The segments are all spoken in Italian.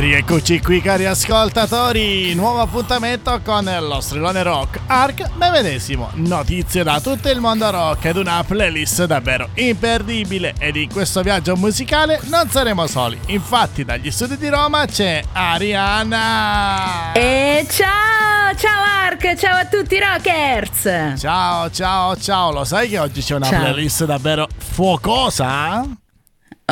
Rieccoci qui cari ascoltatori, nuovo appuntamento con lo strillone rock ARC me medesimo, notizie da tutto il mondo rock ed una playlist davvero imperdibile ed in questo viaggio musicale non saremo soli, infatti dagli studi di Roma c'è Arianna! E ciao, ciao ARC, ciao a tutti rockers! Ciao, ciao, ciao, lo sai che oggi c'è una ciao. playlist davvero fuocosa?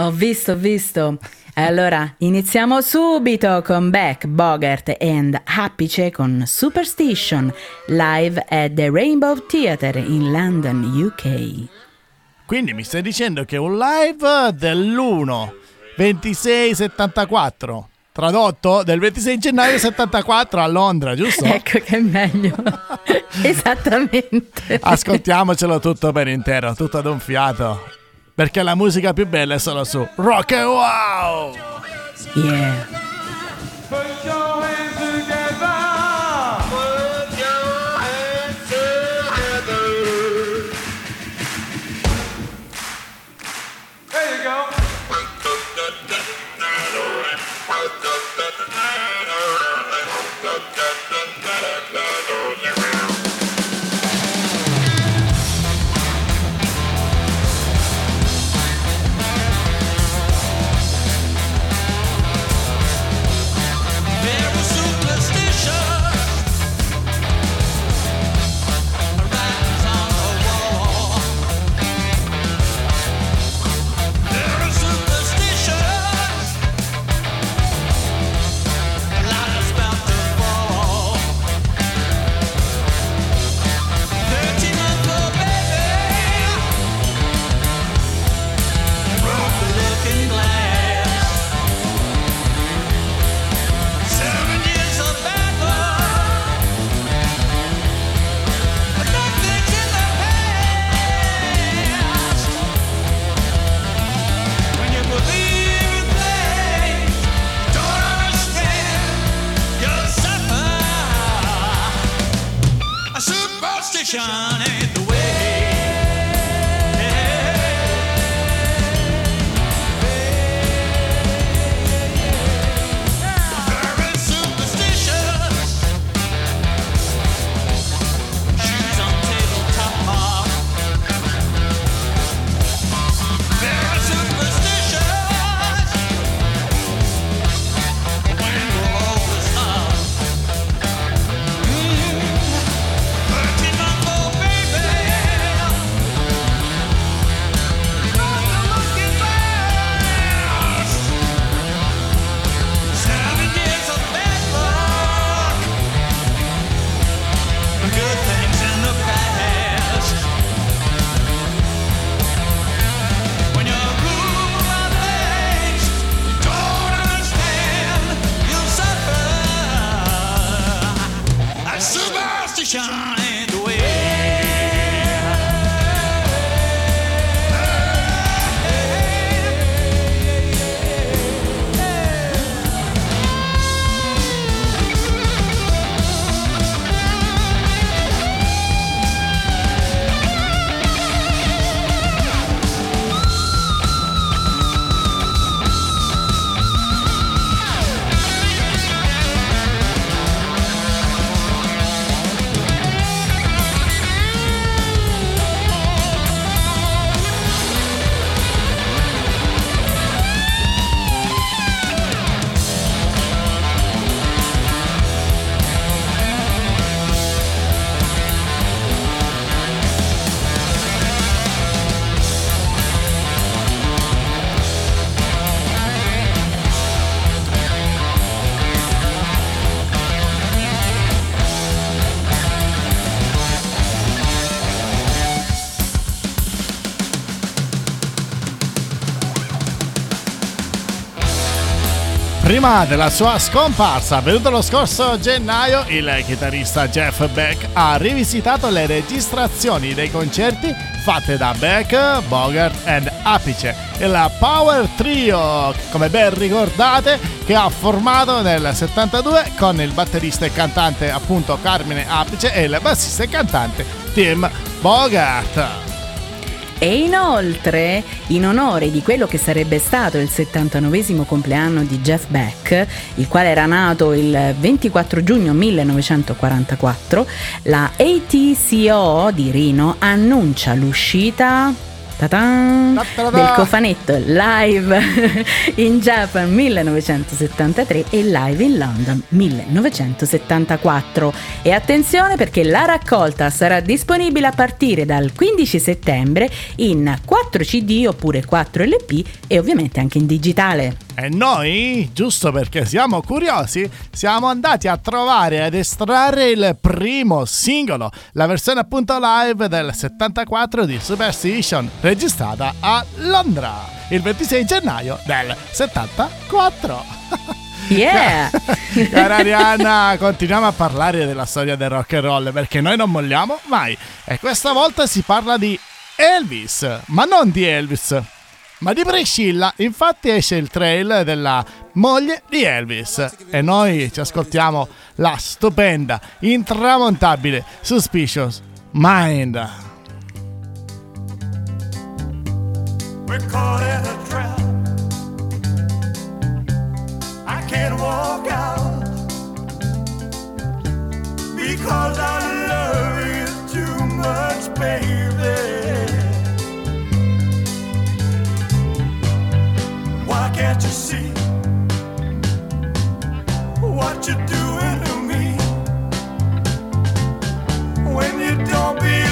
Ho visto, ho visto. Allora, iniziamo subito con Beck, Bogart and Appice con Superstition, live at the Rainbow Theatre in London, UK. Quindi mi stai dicendo che è un live dell'1 2674 tradotto del 26 gennaio 74 a Londra, giusto? Ecco che è meglio. Esattamente. Ascoltiamocelo tutto per intero, tutto ad un fiato. Perché la musica più bella è solo su Rock and Wow! Yeah. John. Prima della sua scomparsa, avvenuta lo scorso gennaio, il chitarrista Jeff Beck ha rivisitato le registrazioni dei concerti fatte da Beck, Bogart e Apice, il Power Trio, come ben ricordate, che ha formato nel 72 con il batterista e cantante appunto Carmine Apice e il bassista e cantante Tim Bogart. E inoltre, in onore di quello che sarebbe stato il 79 compleanno di Jeff Beck, il quale era nato il 24 giugno 1944, la ATCO di Rino annuncia l'uscita del cofanetto Live in Japan 1973 e Live in London 1974. E attenzione perché la raccolta sarà disponibile a partire dal 15 settembre in 4 CD oppure 4 LP e ovviamente anche in digitale. E noi, giusto perché siamo curiosi, siamo andati a trovare ed estrarre il primo singolo, la versione appunto live del 74 di Superstition, registrata a Londra il 26 gennaio del 74. Yeah! Cara Arianna, continuiamo a parlare della storia del rock and roll perché noi non molliamo mai. E questa volta si parla di Elvis, ma non di Elvis ma di Priscilla infatti esce il trail della moglie di Elvis e noi ci ascoltiamo la stupenda, intramontabile Suspicious Mind. We're caught in a trap. I can't walk out because I love you too much, baby. Can't you see? What you're doing to me? When you don't believe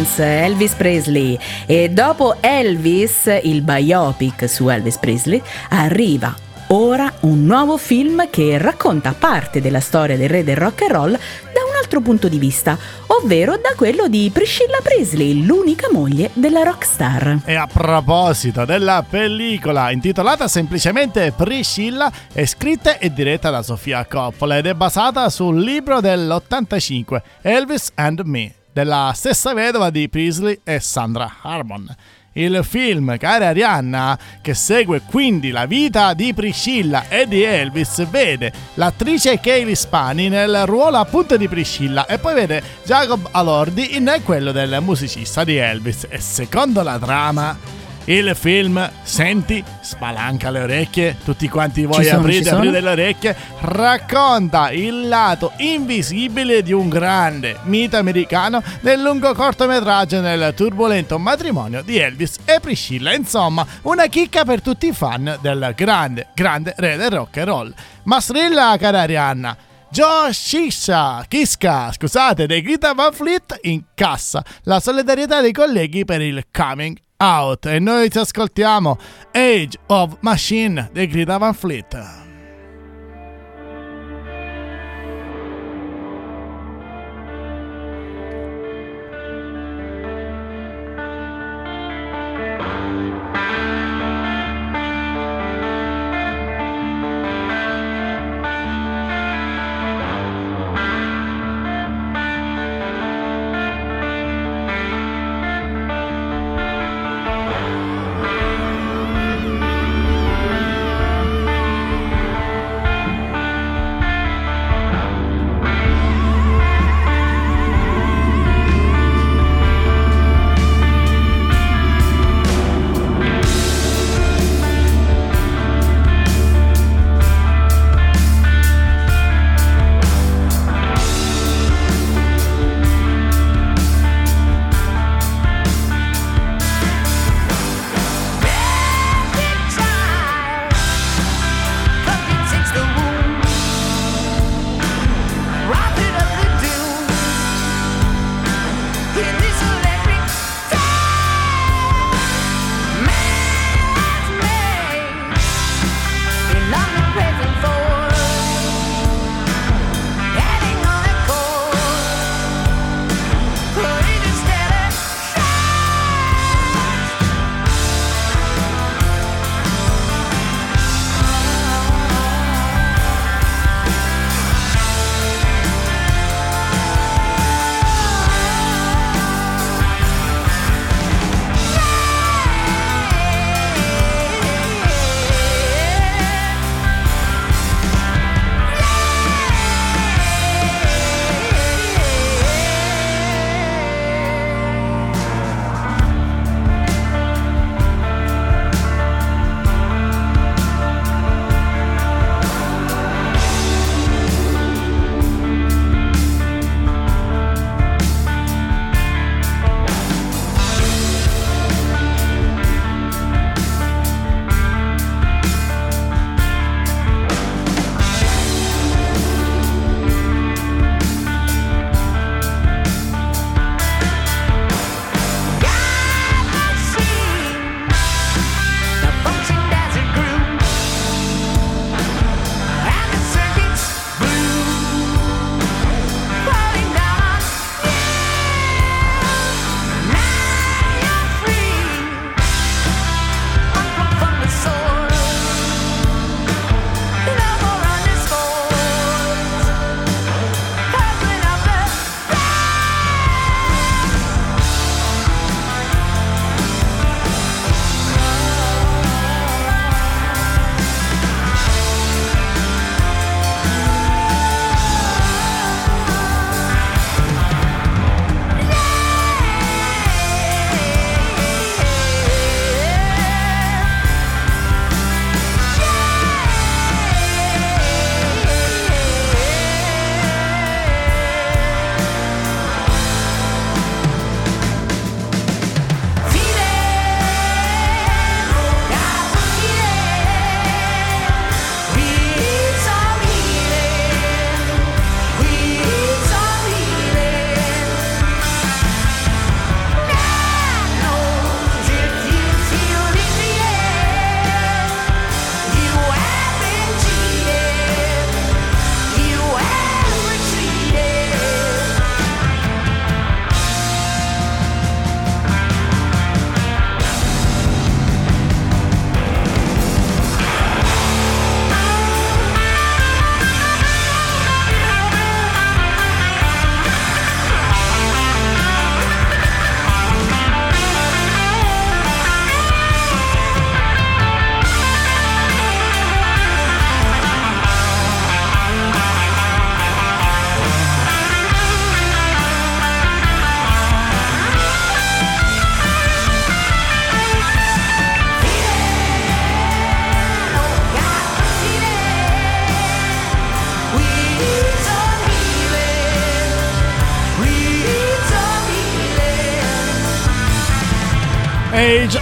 Minds, Elvis Presley. E dopo Elvis, il biopic su Elvis Presley, arriva ora un nuovo film che racconta parte della storia del re del rock and roll da un altro punto di vista, ovvero da quello di Priscilla Presley, l'unica moglie della rockstar. E a proposito della pellicola intitolata semplicemente Priscilla, è scritta e diretta da Sofia Coppola ed è basata sul libro dell'85 Elvis and Me della stessa vedova di Priestley e Sandra Harmon. Il film, cara Arianna, che segue quindi la vita di Priscilla e di Elvis, vede l'attrice Kaylee Spani nel ruolo appunto di Priscilla e poi vede Jacob Alordi in quello del musicista di Elvis. E secondo la trama il film, senti, spalanca le orecchie, tutti quanti voi sono, aprite, aprite le orecchie, racconta il lato invisibile di un grande mito americano nel lungo cortometraggio nel turbolento matrimonio di Elvis e Priscilla. Insomma, una chicca per tutti i fan del grande, grande re del rock and roll. Ma strilla, cara Arianna. Joe Shisha, Kiska, scusate, dei Greta Van Fleet in cassa. La solidarietà dei colleghi per il coming out. E noi ti ascoltiamo Age of Machine dei Greta Van Fleet.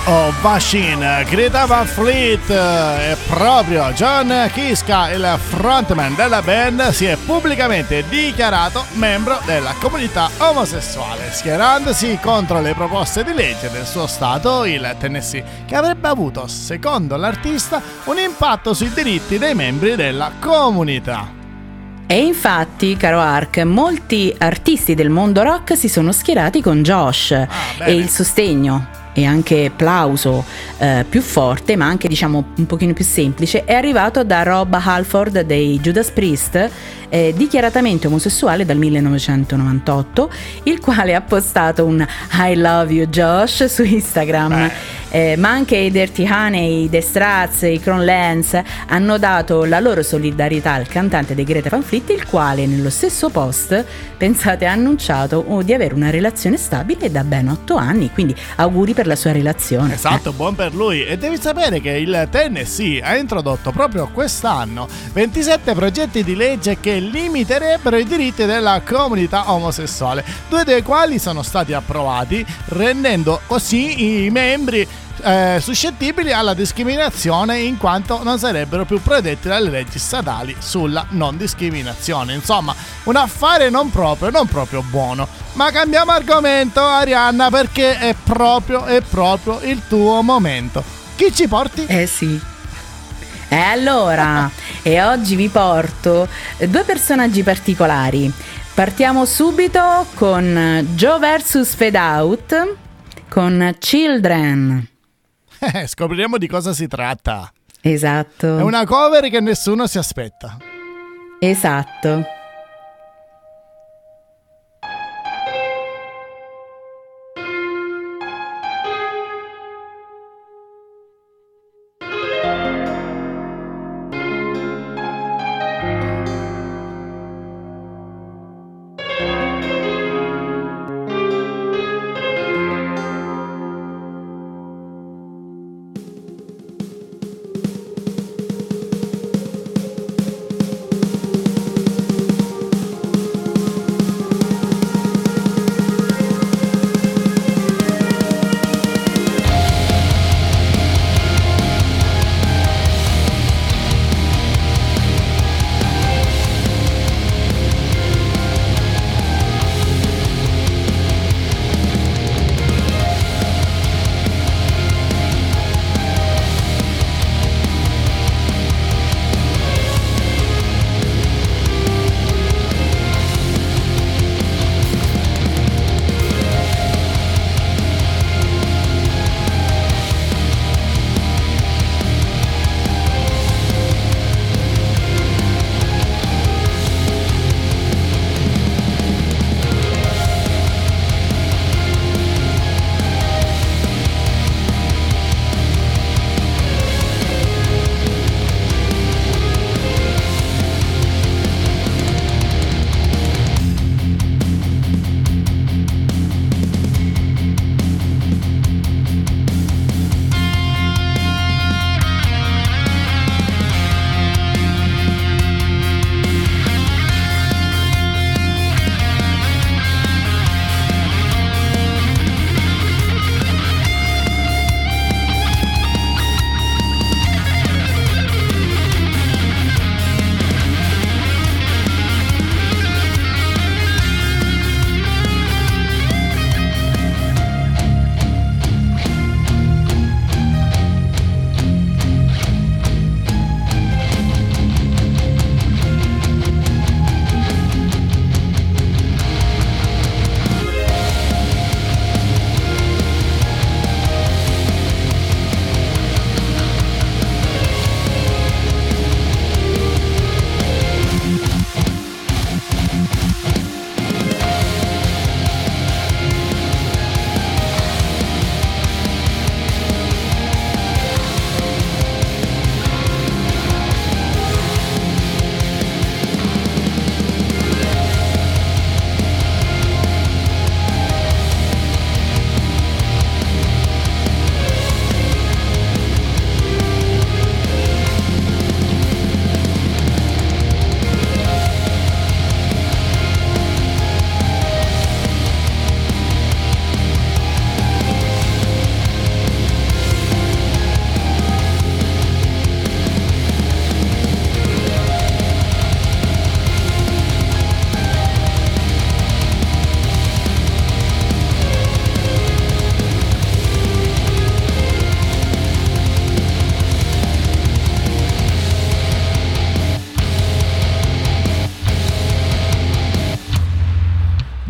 Of Machine, Greta Van Fleet e proprio John Kiska, il frontman della band, si è pubblicamente dichiarato membro della comunità omosessuale, schierandosi contro le proposte di legge del suo stato, il Tennessee, che avrebbe avuto, secondo l'artista, un impatto sui diritti dei membri della comunità. E infatti, caro Ark, molti artisti del mondo rock si sono schierati con Josh ah, e il sostegno e anche plauso eh, più forte, ma anche diciamo un pochino più semplice, è arrivato da Rob Halford dei Judas Priest, eh, dichiaratamente omosessuale dal 1998, il quale ha postato un I love you Josh su Instagram. Eh, ma anche i Dirty Honey, i The Strats, i Cron Lance hanno dato la loro solidarietà al cantante dei Greta Van Fleet, il quale nello stesso post, pensate, ha annunciato oh, di avere una relazione stabile da ben otto anni, quindi auguri per la sua relazione. Esatto, buon per lui. E devi sapere che il Tennessee ha introdotto proprio quest'anno 27 progetti di legge che limiterebbero i diritti della comunità omosessuale, due dei quali sono stati approvati, rendendo così i membri eh, suscettibili alla discriminazione in quanto non sarebbero più protetti dalle leggi statali sulla non discriminazione. Insomma, un affare non proprio, non proprio buono. Ma cambiamo argomento, Arianna, perché è proprio, è proprio il tuo momento. Chi ci porti? Eh sì. E allora, e oggi vi porto due personaggi particolari. Partiamo subito con Joe vs Fade Out con Children. Eh, scopriremo di cosa si tratta. Esatto. È una cover che nessuno si aspetta. Esatto.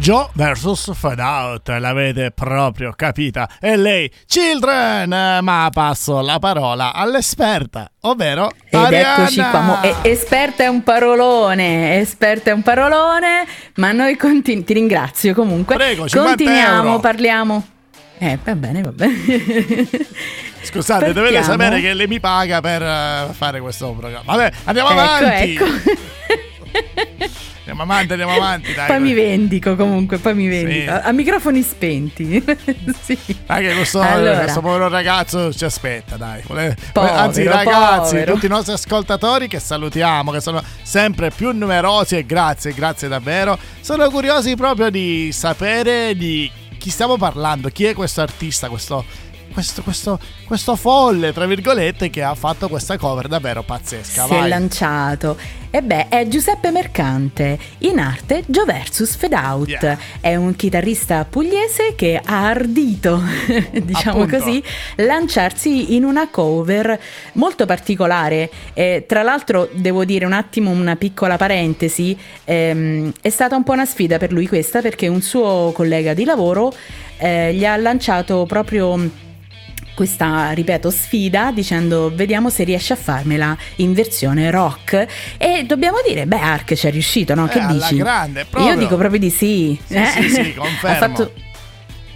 Joe vs Fade Out, l'avete proprio capita. E lei, Children, ma passo la parola all'esperta, ovvero Ed Arianna. eccoci qua, mo, e- esperta è un parolone, esperta è un parolone, ma noi continu- ti ringrazio comunque. Prego, 50 Continuiamo, euro. parliamo. Eh, va bene, va bene. Scusate, dovete Partiamo. sapere che lei mi paga per eh, fare questo programma. Vabbè, andiamo ecco, avanti. ecco. Andiamo avanti, andiamo avanti. Dai. poi mi vendico comunque, poi mi vendico. Sì. A, microfoni spenti. sì. Dai, che questo, Allora. questo povero ragazzo ci aspetta, dai. Povero, Anzi, ragazzi, povero. tutti i nostri ascoltatori che salutiamo, che sono sempre più numerosi e grazie, grazie davvero. Sono curiosi proprio di sapere di chi stiamo parlando, chi è questo artista, questo, questo, questo, questo folle, tra virgolette, che ha fatto questa cover davvero pazzesca. Si è Vai. lanciato. E beh, è Giuseppe Mercante, in arte Joe versus Fade Out. Yeah. È un chitarrista pugliese che ha ardito, diciamo Appunto. così, lanciarsi in una cover molto particolare. Eh, tra l'altro, devo dire un attimo una piccola parentesi, ehm, è stata un po' una sfida per lui questa perché un suo collega di lavoro eh, gli ha lanciato proprio questa, ripeto, sfida dicendo vediamo se riesce a farmela in versione rock e dobbiamo dire, beh, Ark ci è riuscito, no? Eh, che alla dici? grande. Io dico proprio di sì. Sì, sì, sì, confermo. ha fatto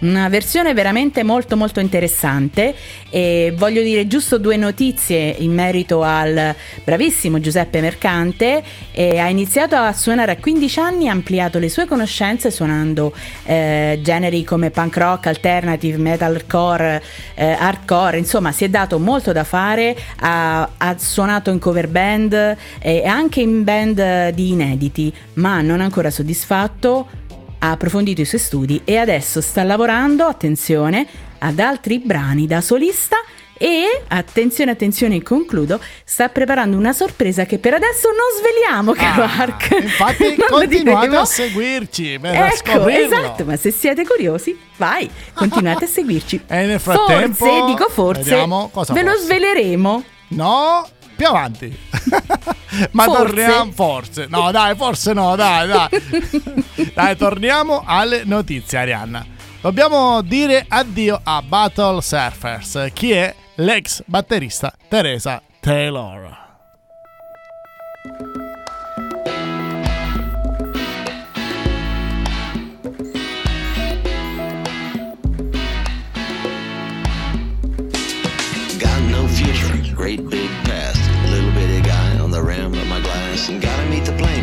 una versione veramente molto molto interessante. E voglio dire giusto due notizie in merito al bravissimo Giuseppe Mercante. E ha iniziato a suonare a 15 anni ha ampliato le sue conoscenze suonando eh, generi come punk rock, alternative, metalcore, eh, hardcore. Insomma si è dato molto da fare ha, ha suonato in cover band e anche in band di inediti ma non ancora soddisfatto ha approfondito i suoi studi e adesso sta lavorando, attenzione, ad altri brani da solista e, attenzione, attenzione, concludo, sta preparando una sorpresa che per adesso non sveliamo, caro Ah, Ark. infatti continuate a seguirci per Ecco, scoprirlo. esatto, ma se siete curiosi, vai, continuate a seguirci. E nel frattempo, forse, dico forse, ve lo forse. sveleremo. No, più avanti. Ma Forse. torniamo forse. No, dai, forse no, dai, dai. dai, torniamo alle notizie, Arianna. Dobbiamo dire addio a Battle Surfers, chi è l'ex batterista Teresa Taylor. Got no future, great big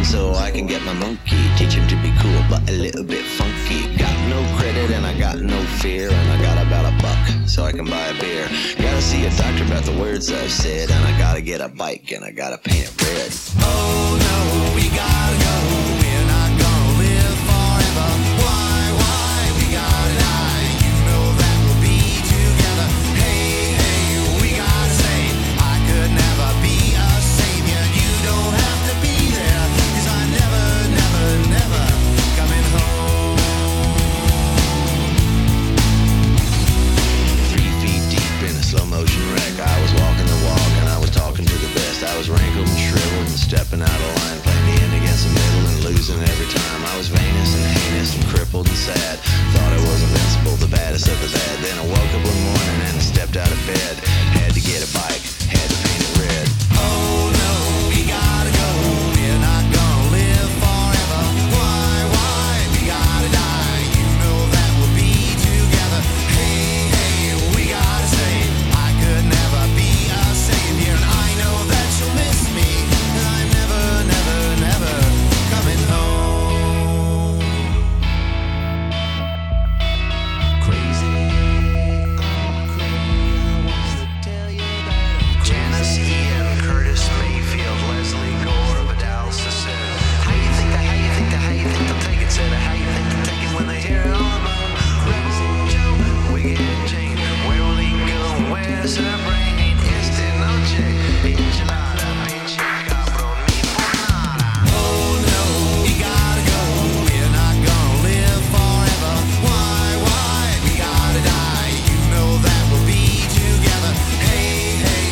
so I can get my monkey. Teach him to be cool, but a little bit funky. Got no credit and I got no fear. And I got about a buck so I can buy a beer. Gotta see a doctor about the words I've said. And I gotta get a bike and I gotta paint it red. Oh no, we gotta go.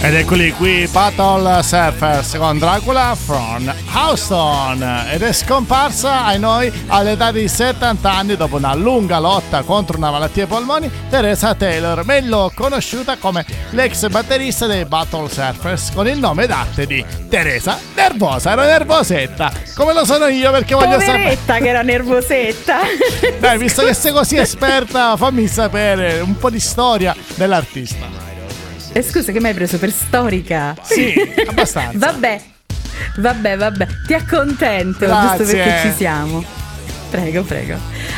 Ed eccoli qui, Battle Surfers con Dracula from Houston ed è scomparsa ai noi all'età di 70 anni dopo una lunga lotta contro una malattia ai polmoni Teresa Taylor, meglio conosciuta come l'ex batterista dei Battle Surfers con il nome d'arte di Teresa Nervosa, era nervosetta, come lo sono io perché voglio sapere... Poveretta che era nervosetta. Dai, visto che sei così esperta, fammi sapere un po' di storia dell'artista. E scusa che mi hai preso per storica? Sì, abbastanza. vabbè, vabbè, vabbè, ti accontento, Grazie. giusto perché ci siamo. Prego, prego.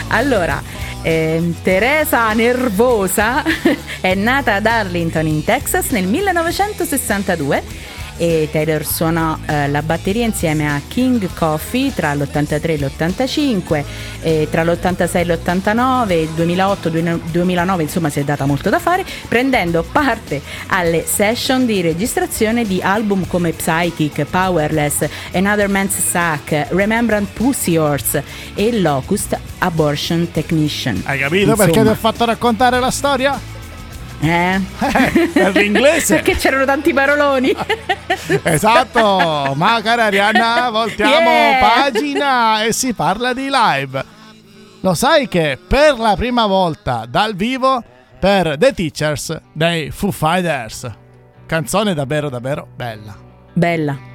Allora, ehm, Teresa Nervosa è nata ad Arlington in Texas nel 1962 e Taylor suonò eh, la batteria insieme a King Coffee tra l'83 e l'85, e tra l'86 e l'89, il 2008-2009 insomma si è data molto da fare, prendendo parte alle session di registrazione di album come Psychic, Powerless, Another Man's Sack, Remembrant Pussy Horse e Locust Abortion Technician. Hai capito perché ti ho fatto raccontare la storia? Eh? Eh, per l'inglese. Perché c'erano tanti paroloni. Esatto, ma cara Arianna, voltiamo Yeah. pagina e si parla di live. Lo sai che per la prima volta dal vivo per The Teachers dei Foo Fighters. Canzone davvero davvero bella. Bella.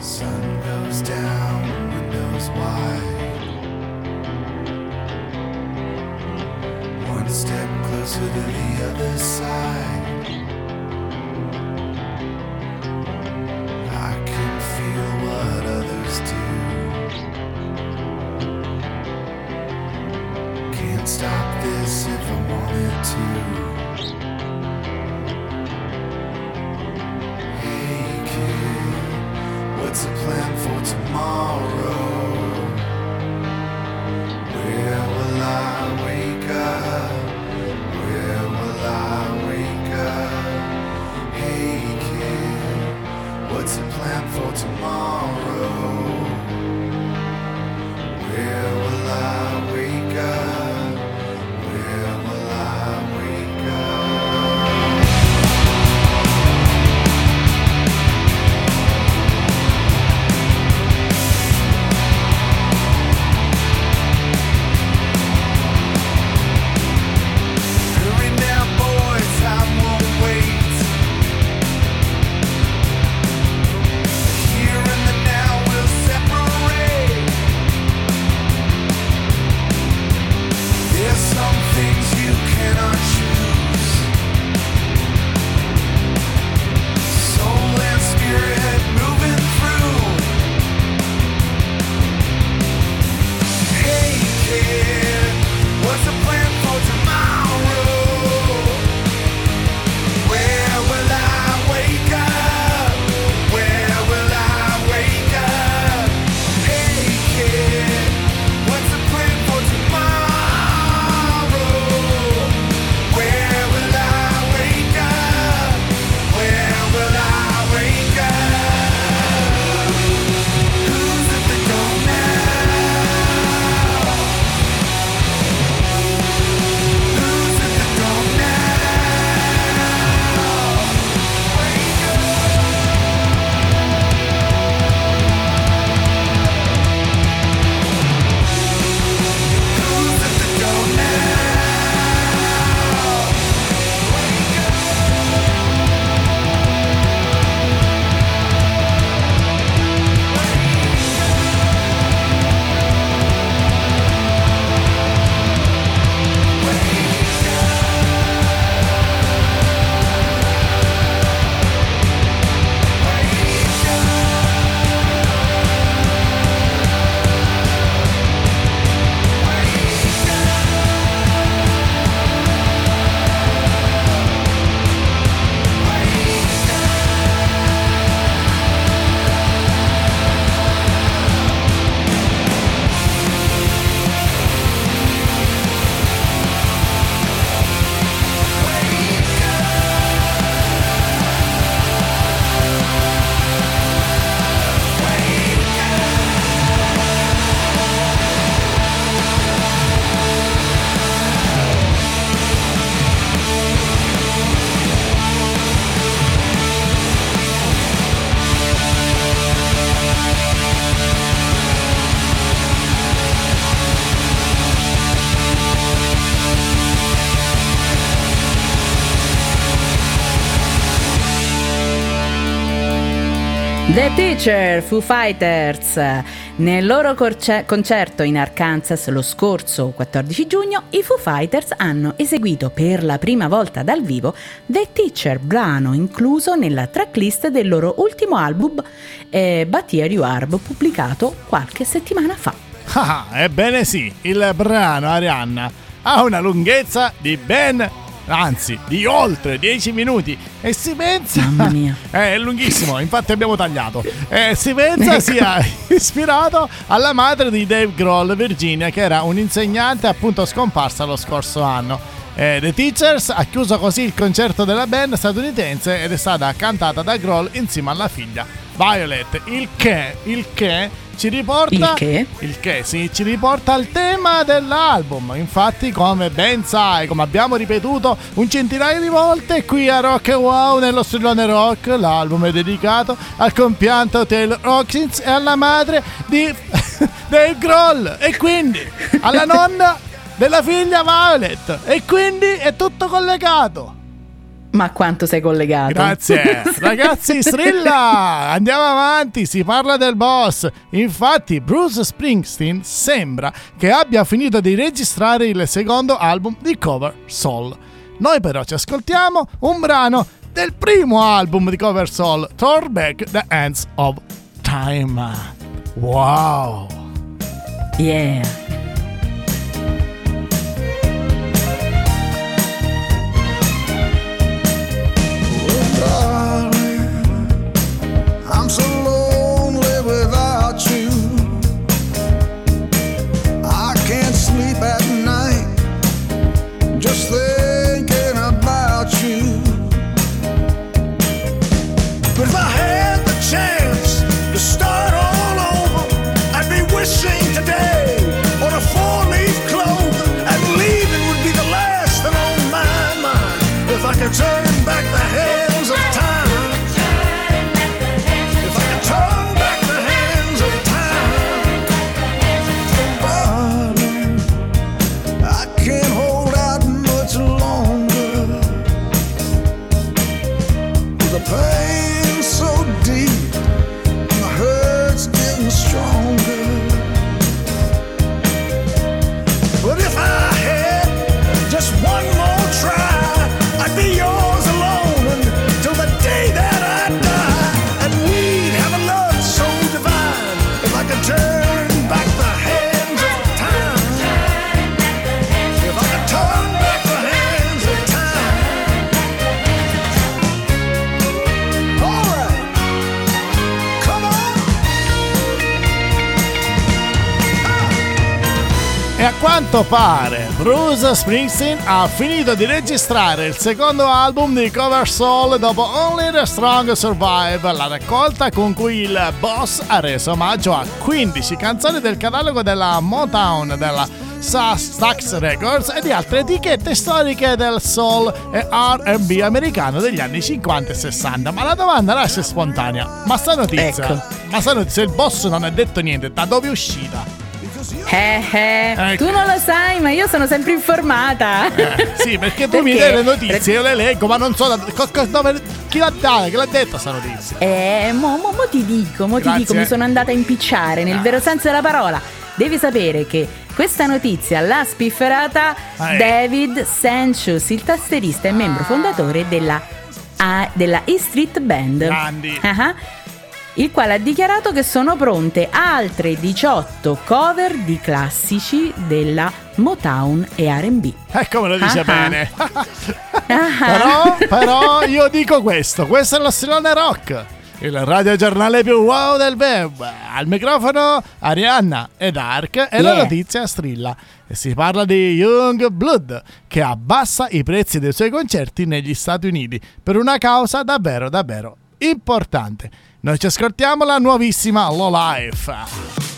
Sun goes down, windows wide. One step closer to the other side. The Teacher, Foo Fighters. Nel loro corce- concerto in Arkansas lo scorso 14 giugno, i Foo Fighters hanno eseguito per la prima volta dal vivo The Teacher, brano incluso nella tracklist del loro ultimo album eh, Here You Are, pubblicato qualche settimana fa. Ah, ebbene sì, il brano Arianna ha una lunghezza di ben anzi di oltre 10 minuti. E si pensa Mamma mia. è lunghissimo infatti abbiamo tagliato. E si pensa sia ispirato alla madre di Dave Grohl Virginia che era un'insegnante appunto scomparsa lo scorso anno. Eh, The Teachers ha chiuso così il concerto della band statunitense ed è stata cantata da Grohl insieme alla figlia Violet. Il che, il che ci riporta Il che? il che sì, ci riporta al tema dell'album. Infatti, come ben sai, come abbiamo ripetuto un centinaio di volte qui a Rock and Wow nello strilone rock, l'album è dedicato al compianto Taylor Hawkins e alla madre di Dave Grohl e quindi alla nonna della figlia Violet e quindi è tutto collegato. Ma quanto sei collegato? Grazie. Ragazzi, strilla! Andiamo avanti, si parla del boss. Infatti, Bruce Springsteen sembra che abbia finito di registrare il secondo album di Cover Soul. Noi però ci ascoltiamo un brano del primo album di Cover Soul, Throw Back the Hands of Time. Wow! Yeah. A quanto pare Bruce Springsteen ha finito di registrare il secondo album di Cover Soul dopo Only the Strong Survive, la raccolta con cui il boss ha reso omaggio a 15 canzoni del catalogo della Motown, della Stax Records e di altre etichette storiche del soul e R&B americano degli anni 50 e 60. Ma la domanda nasce spontanea. Ma sta notizia, Ecco. ma sta notizia, il boss non ha detto niente, da dove è uscita? Eh, eh, Ecco. tu non lo sai, ma io sono sempre informata. Eh, sì, perché tu mi Perché? dai le notizie, io le leggo, ma non so da, co- co- dove, chi l'ha data, chi l'ha detta sta notizia. Eh, mo, mo- mo ti dico, mo ti Grazie. dico, mi sono andata a impicciare nel Ah. vero senso della parola. Devi sapere che questa notizia l'ha spifferata Ah, eh. David Sancius, il tastierista e membro fondatore della, A- della E Street Band. Grandi. Ah, il quale ha dichiarato che sono pronte altre 18 cover di classici della Motown e RB. Ecco me lo dice Ah. bene. Però, però io dico questo, questo è lo Strilone Rock. Il radiogiornale più wow del web. Al microfono Arianna e Dark e la Yeah. notizia strilla. E si parla di Young Blood che abbassa i prezzi dei suoi concerti negli Stati Uniti per una causa davvero davvero importante. Noi ci ascoltiamo la nuovissima Low Life.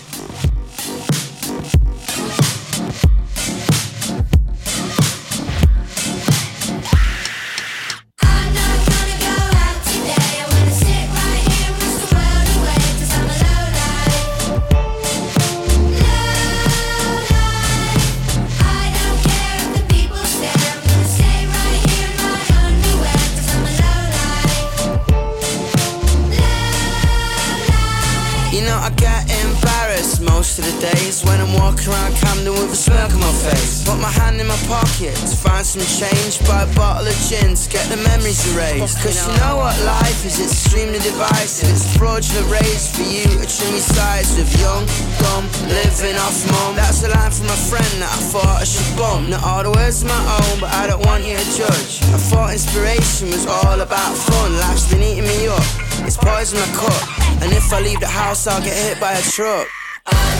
Days when I'm walking around Camden with a smirk on my face. Put my hand in my pocket to find some change, buy a bottle of gin to get the memories erased. Cause you know what life is, it's extremely divisive. It's fraudulent raised for you a trim size with young, dumb, living off mum. That's a line from a friend that I thought I should bump. Not all the words my own, but I don't want you to judge. I thought inspiration was all about fun. Life's been eating me up. It's poison I cut. And if I leave the house, I'll get hit by a truck. I'm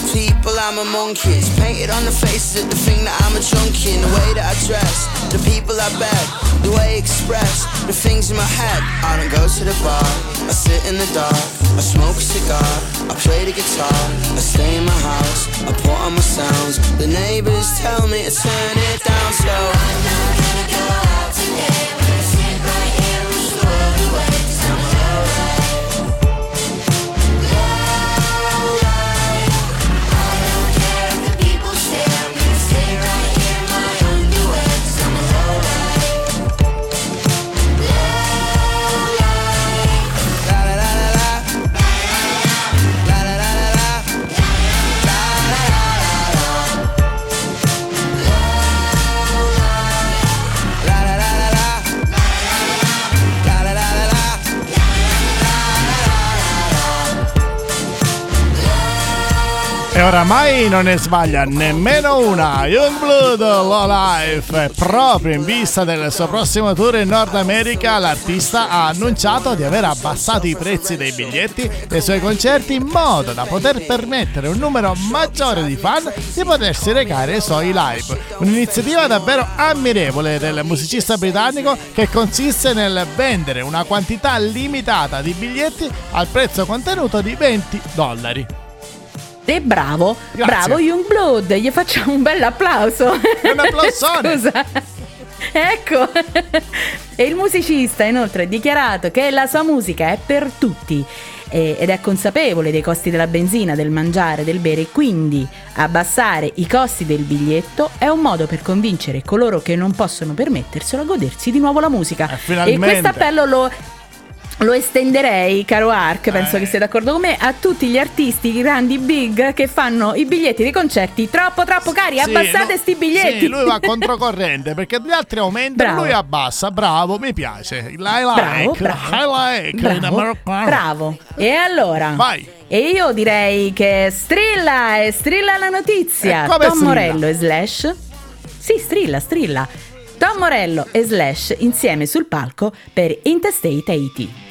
I'm a monkey. It's painted on the faces of the thing that I'm a junkie. In the way that I dress, the people I beg, the way I express, the things in my head. I don't go to the bar, I sit in the dark, I smoke a cigar, I play the guitar, I stay in my house, I put on my sounds. The neighbors tell me to turn it down slow. Oramai non ne sbaglia nemmeno una. Youngblood Low Life. Proprio in vista del suo prossimo tour in Nord America, l'artista ha annunciato di aver abbassato i prezzi dei biglietti dei suoi concerti in modo da poter permettere un numero maggiore di fan di potersi recare ai suoi live. Un'iniziativa davvero ammirevole del musicista britannico che consiste nel vendere una quantità limitata di biglietti al prezzo contenuto di 20 dollari. E bravo, Grazie. bravo Youngblood, gli facciamo un bel applauso. Un applausone. Scusa. Ecco. e il musicista inoltre ha dichiarato che la sua musica è per tutti ed è consapevole dei costi della benzina, del mangiare, del bere, quindi abbassare i costi del biglietto è un modo per convincere coloro che non possono permetterselo a godersi di nuovo la musica. Eh. E questo appello lo lo estenderei, caro Ark, penso Eh. che sia d'accordo con me, a tutti gli artisti grandi big che fanno i biglietti dei concerti troppo troppo cari. Sì, Abbassate no- sti biglietti. Sì, lui va controcorrente perché gli altri aumentano, Bravo. lui abbassa. Bravo, mi piace. I like, Bravo. I like Bravo, bravo. E allora? Vai. E io direi che strilla e strilla la notizia. E Tom strilla? Morello e Slash. Sì, strilla, strilla. Tom Morello e Slash insieme sul palco per Intestate 80.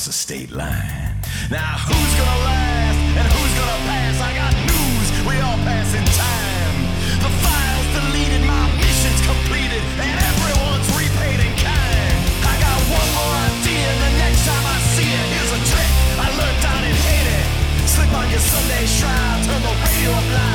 Across the state line. Now who's gonna last and who's gonna pass? I got news, we all pass in time. The files deleted, my mission's completed, and everyone's repaid in kind. I got one more idea, the next time I see it, here's a trick I learned down in Haiti. Slip on your Sunday shroud, turn the radio up loud,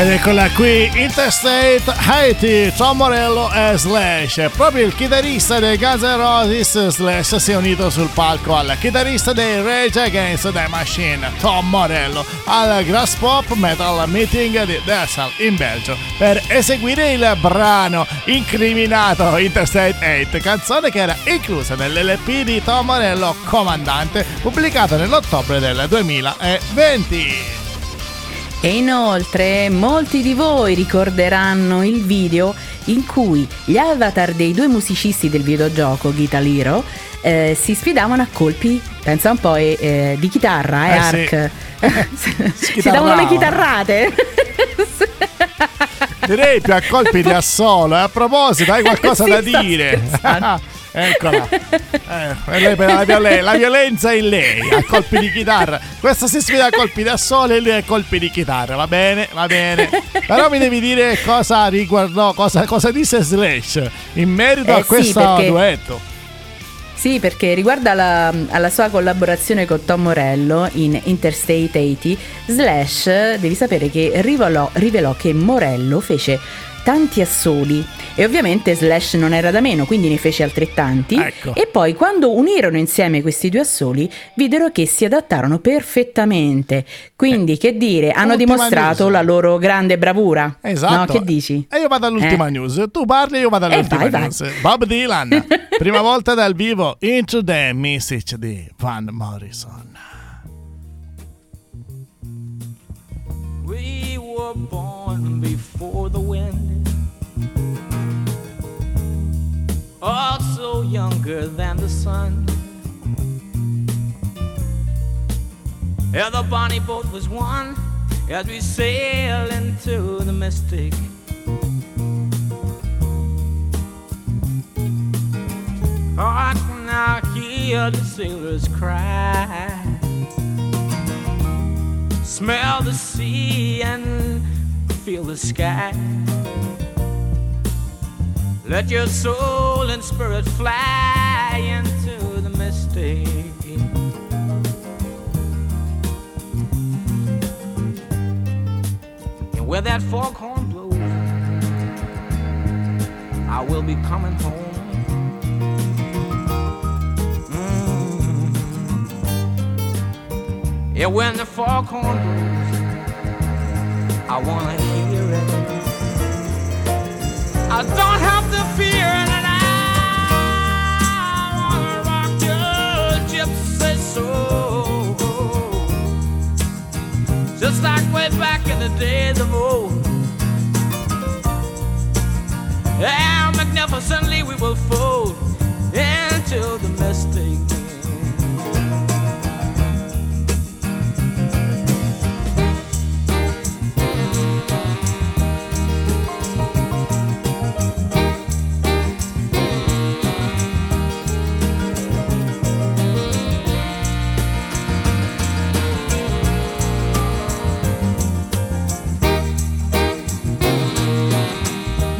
Ed eccola qui, Interstate Haiti, Tom Morello e Slash. Proprio il chitarrista dei Guns N' Roses, Slash, si è unito sul palco al chitarrista dei Rage Against the Machine, Tom Morello, al Grass Pop Metal Meeting di Dessal in Belgio per eseguire il brano incriminato Interstate 8, canzone che era inclusa nell'LP di Tom Morello Comandante, pubblicato nell'ottobre del 2020. E inoltre molti di voi ricorderanno il video in cui gli avatar dei due musicisti del videogioco Guitar Hero eh, si sfidavano a colpi, pensa un po', eh, eh, di chitarra e Eh, arc. sì. si davano le chitarrate. Direi più a colpi di assolo. E a proposito, hai qualcosa Sì, da dire? Eccola. Eh, lei la, violen- la violenza è in lei, a colpi di chitarra. Questa si sfida a colpi da sole e lui a colpi di chitarra. Va bene, va bene. Però mi devi dire cosa riguardò, cosa, cosa disse Slash in merito Eh, a sì, questo perché- duetto. Sì, perché riguardo alla, alla sua collaborazione con Tom Morello in Interstate 80, Slash devi sapere che rivelò, rivelò che Morello fece tanti assoli e ovviamente Slash non era da meno, quindi ne fece altrettanti Ecco. e poi quando unirono insieme questi due assoli videro che si adattarono perfettamente. Quindi che dire, hanno Ultima dimostrato news. la loro grande bravura. Esatto. No, che dici? E io vado all'ultima Eh? news. Tu parli, io vado Eh, all'ultima vai, vai. news. Bob Dylan, prima volta dal vivo, Into the Message di Van Morrison. We were born before Oh, also younger than the sun. Yeah, the bonnie boat was one as we sail into the mystic. Oh, I can now hear the sailors cry smell the sea and feel the sky. Let your soul and spirit fly into the mystic. And where that foghorn blows, I will be coming home. Mm. Yeah, when the foghorn blows, I wanna hear it. Magnificently we will fold into the mystic.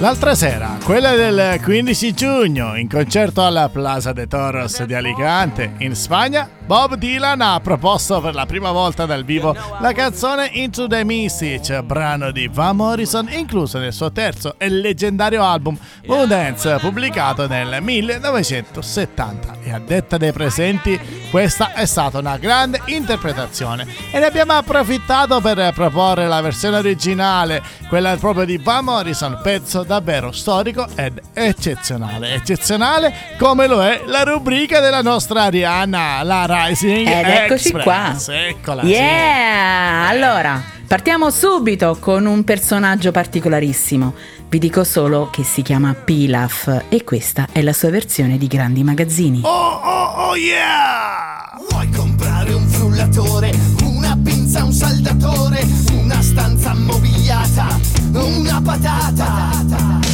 L'altra sera, quella del 15 giugno, in concerto alla Plaza de Toros di Alicante, in Spagna, Bob Dylan ha proposto per la prima volta dal vivo la canzone Into the Mystic, brano di Van Morrison, incluso nel suo terzo e leggendario album Moon Dance, pubblicato nel 1970. E a detta dei presenti, questa è stata una grande interpretazione e ne abbiamo approfittato per proporre la versione originale, quella proprio di Van Morrison, pezzo davvero storico ed eccezionale. Eccezionale come lo è la rubrica della nostra Arianna, la Rising Ed eccoci Express. qua. Eccola. sì. Yeah! Allora, partiamo subito con un personaggio particolarissimo. Vi dico solo che si chiama Pilaf e questa è la sua versione di Grandi Magazzini. Oh, oh, oh, yeah! Vuoi comprare un frullatore, una pinza, un saldatore, una stanza mobiliata, una patata. Un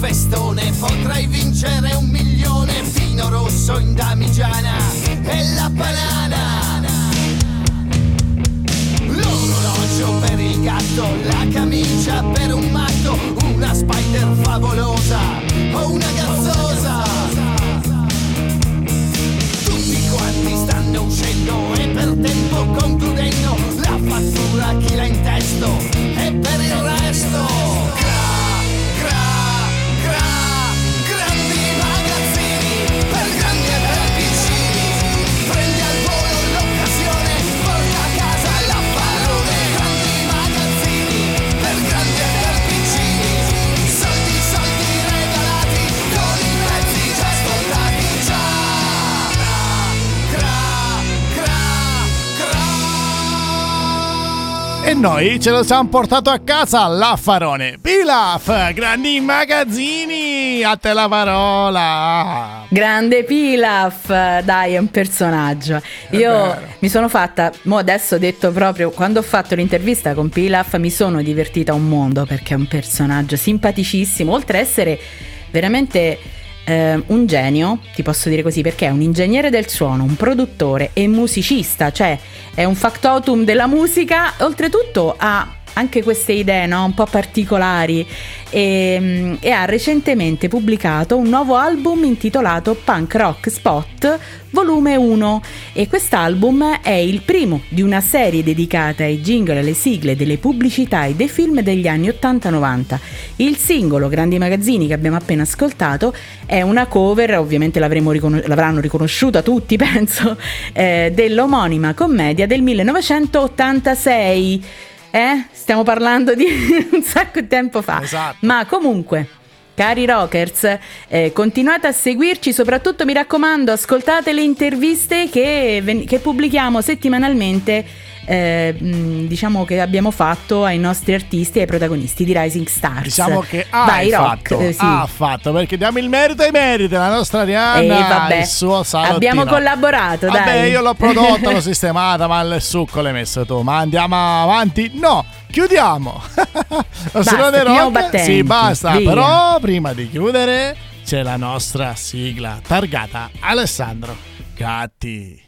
festone potrai vincere un milione Vino rosso in damigiana e la banana. L'orologio per il gatto, la camicia per un matto Una spider favolosa o una gazzosa. Tutti quanti stanno uscendo e per tempo concludendo la fattura chi l'ha in testo e per il resto E noi ce lo siamo portato a casa l'affarone. Pilaf, grandi magazzini, a te la parola. Grande Pilaf, dai, è un personaggio. Io mi sono fatta, mo adesso ho detto proprio, quando ho fatto l'intervista con Pilaf mi sono divertita un mondo perché è un personaggio simpaticissimo, oltre a essere veramente eh, un genio, ti posso dire così, perché è un ingegnere del suono, un produttore e musicista, cioè è un factotum della musica, oltretutto ha anche queste idee no? un po' particolari e, mm, e ha recentemente pubblicato un nuovo album intitolato Punk Rock Spot volume 1 e quest'album è il primo di una serie dedicata ai jingle alle sigle delle pubblicità e dei film degli anni 80-90. Il singolo Grandi Magazzini che abbiamo appena ascoltato è una cover, ovviamente riconos- l'avranno riconosciuta tutti penso, eh, dell'omonima commedia del 1986. Eh? Stiamo parlando di un sacco di tempo fa. Esatto. Ma comunque, cari rockers, eh, continuate a seguirci, soprattutto mi raccomando, ascoltate le interviste che, che pubblichiamo settimanalmente. Eh, diciamo che abbiamo fatto ai nostri artisti e ai protagonisti di Rising Stars. Diciamo che ha Vai, rock, fatto, eh, sì. ha fatto, perché diamo il merito ai meriti, la nostra Arianna, E vabbè, il suo salottino. abbiamo collaborato, Vabbè, dai. io l'ho prodotto, l'ho sistemata, ma il succo l'hai messo tu. Ma andiamo avanti? No, chiudiamo. Basta, Rock? battenti, Sì, basta. via. Però prima di chiudere c'è la nostra sigla targata Alessandro Gatti.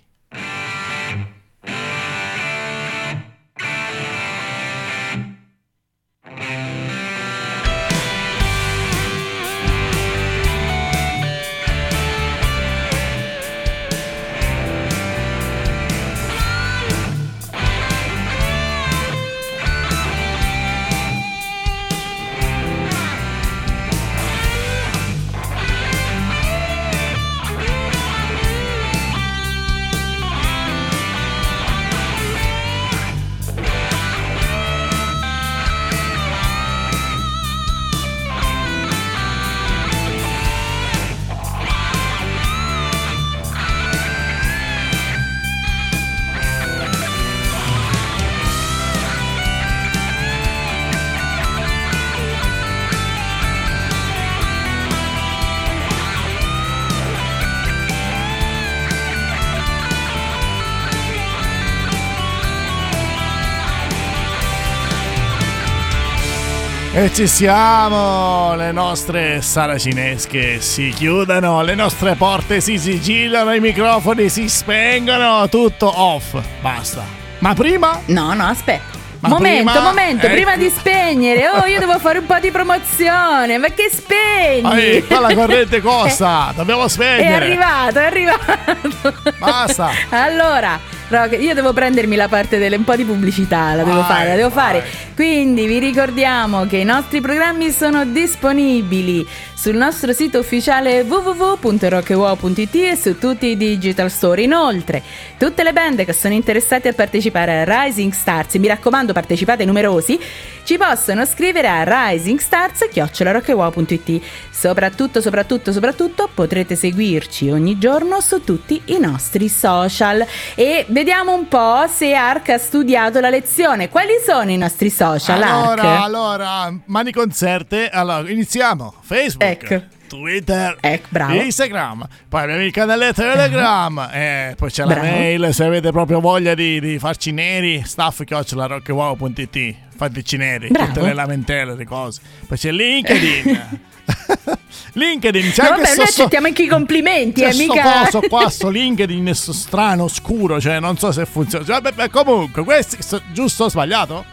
E ci siamo! Le nostre saracinesche si chiudono, le nostre porte si sigillano, i microfoni si spengono, tutto off. Basta. Ma prima? No, no, aspetta. Ma momento, prima- momento, ecco. prima di spegnere. Oh, io devo fare un po' di promozione. Ma che spegni? Ehi, qua la corrente costa, dobbiamo È spegnere. arrivato, è arrivato. Basta. Allora, Rock, io devo prendermi la parte delle un po' di pubblicità, la devo Vai, fare, la devo vai. fare. Quindi vi ricordiamo che i nostri programmi sono disponibili sul nostro sito ufficiale www.rockwow.it e su tutti i digital store. Inoltre, tutte le band che sono interessate a partecipare a Rising Stars, mi raccomando partecipate numerosi, ci possono scrivere a risingstars.rockwow.it. Soprattutto, soprattutto, soprattutto potrete seguirci ogni giorno su tutti i nostri social. E vediamo un po' se Ark ha studiato la lezione. Quali sono i nostri social, Allora, Ark? allora, mani concerte. Allora, iniziamo. Facebook. Ecco. Twitter, Ecco, bravo. Instagram, poi abbiamo il canale Telegram, e poi c'è la Bravo. mail se avete proprio voglia di, di farci neri, staff.rockwow.it, fateci neri, Bravo. tutte le lamentele, le cose. Poi c'è LinkedIn. LinkedIn, c'è No, anche vabbè, noi accettiamo anche i complimenti, c'è eh, mica... coso qua, sto LinkedIn sto strano, scuro, cioè non so se funziona. Cioè, vabbè, comunque, questo giusto o sbagliato?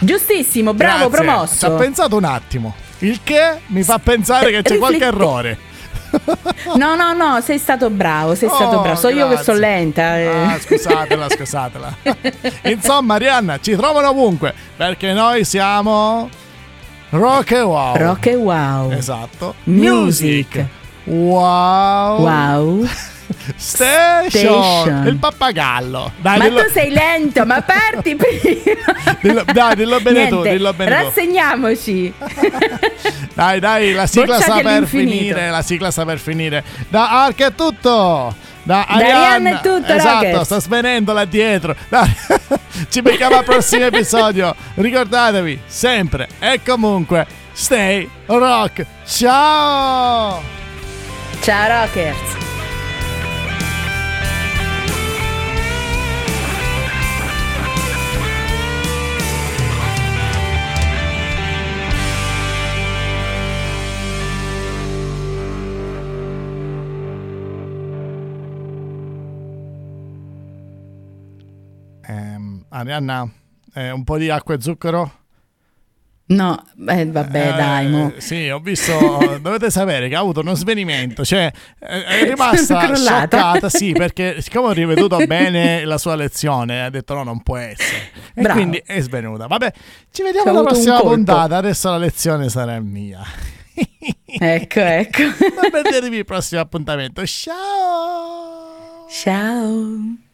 Giustissimo, bravo, Grazie. Ci ho promosso. pensato un attimo. Il che mi fa pensare che c'è qualche errore. No, no, no, sei stato bravo, sei Oh, stato bravo. So io che grazie. sono lenta. eh. Ah, scusatela, scusatela. Insomma, Arianna, ci trovano ovunque perché noi siamo Rock e Wow. Rock e wow. Esatto. Music. Wow. Wow. Station. Station. Il pappagallo. Dai, ma dillo, tu sei lento, ma parti prima. dillo- dai, dillo bene tu, dillo bene rassegniamoci. Dai, dai, la sigla sta Bocciati per finire. La sigla sta per finire. Da Ark è tutto. Da Arianna Arianna è tutto, Esatto, Rockers. sta svenendo là dietro. Dai, Ci becchiamo al prossimo episodio. Ricordatevi sempre e comunque stay rock. Ciao! Ciao Rockers. Arianna, eh, un po' di acqua e zucchero? No, eh, vabbè, Eh, dai, mo. Sì, ho visto. dovete sapere che ha avuto uno svenimento. Cioè, è rimasta scioccata. Sì, perché siccome ho riveduto bene la sua lezione, ha detto no, non può essere. E Bravo. quindi è svenuta. Vabbè, ci vediamo alla prossima puntata. Adesso la lezione sarà mia. Ecco, ecco. Non perdetevi il prossimo appuntamento. Ciao! Ciao.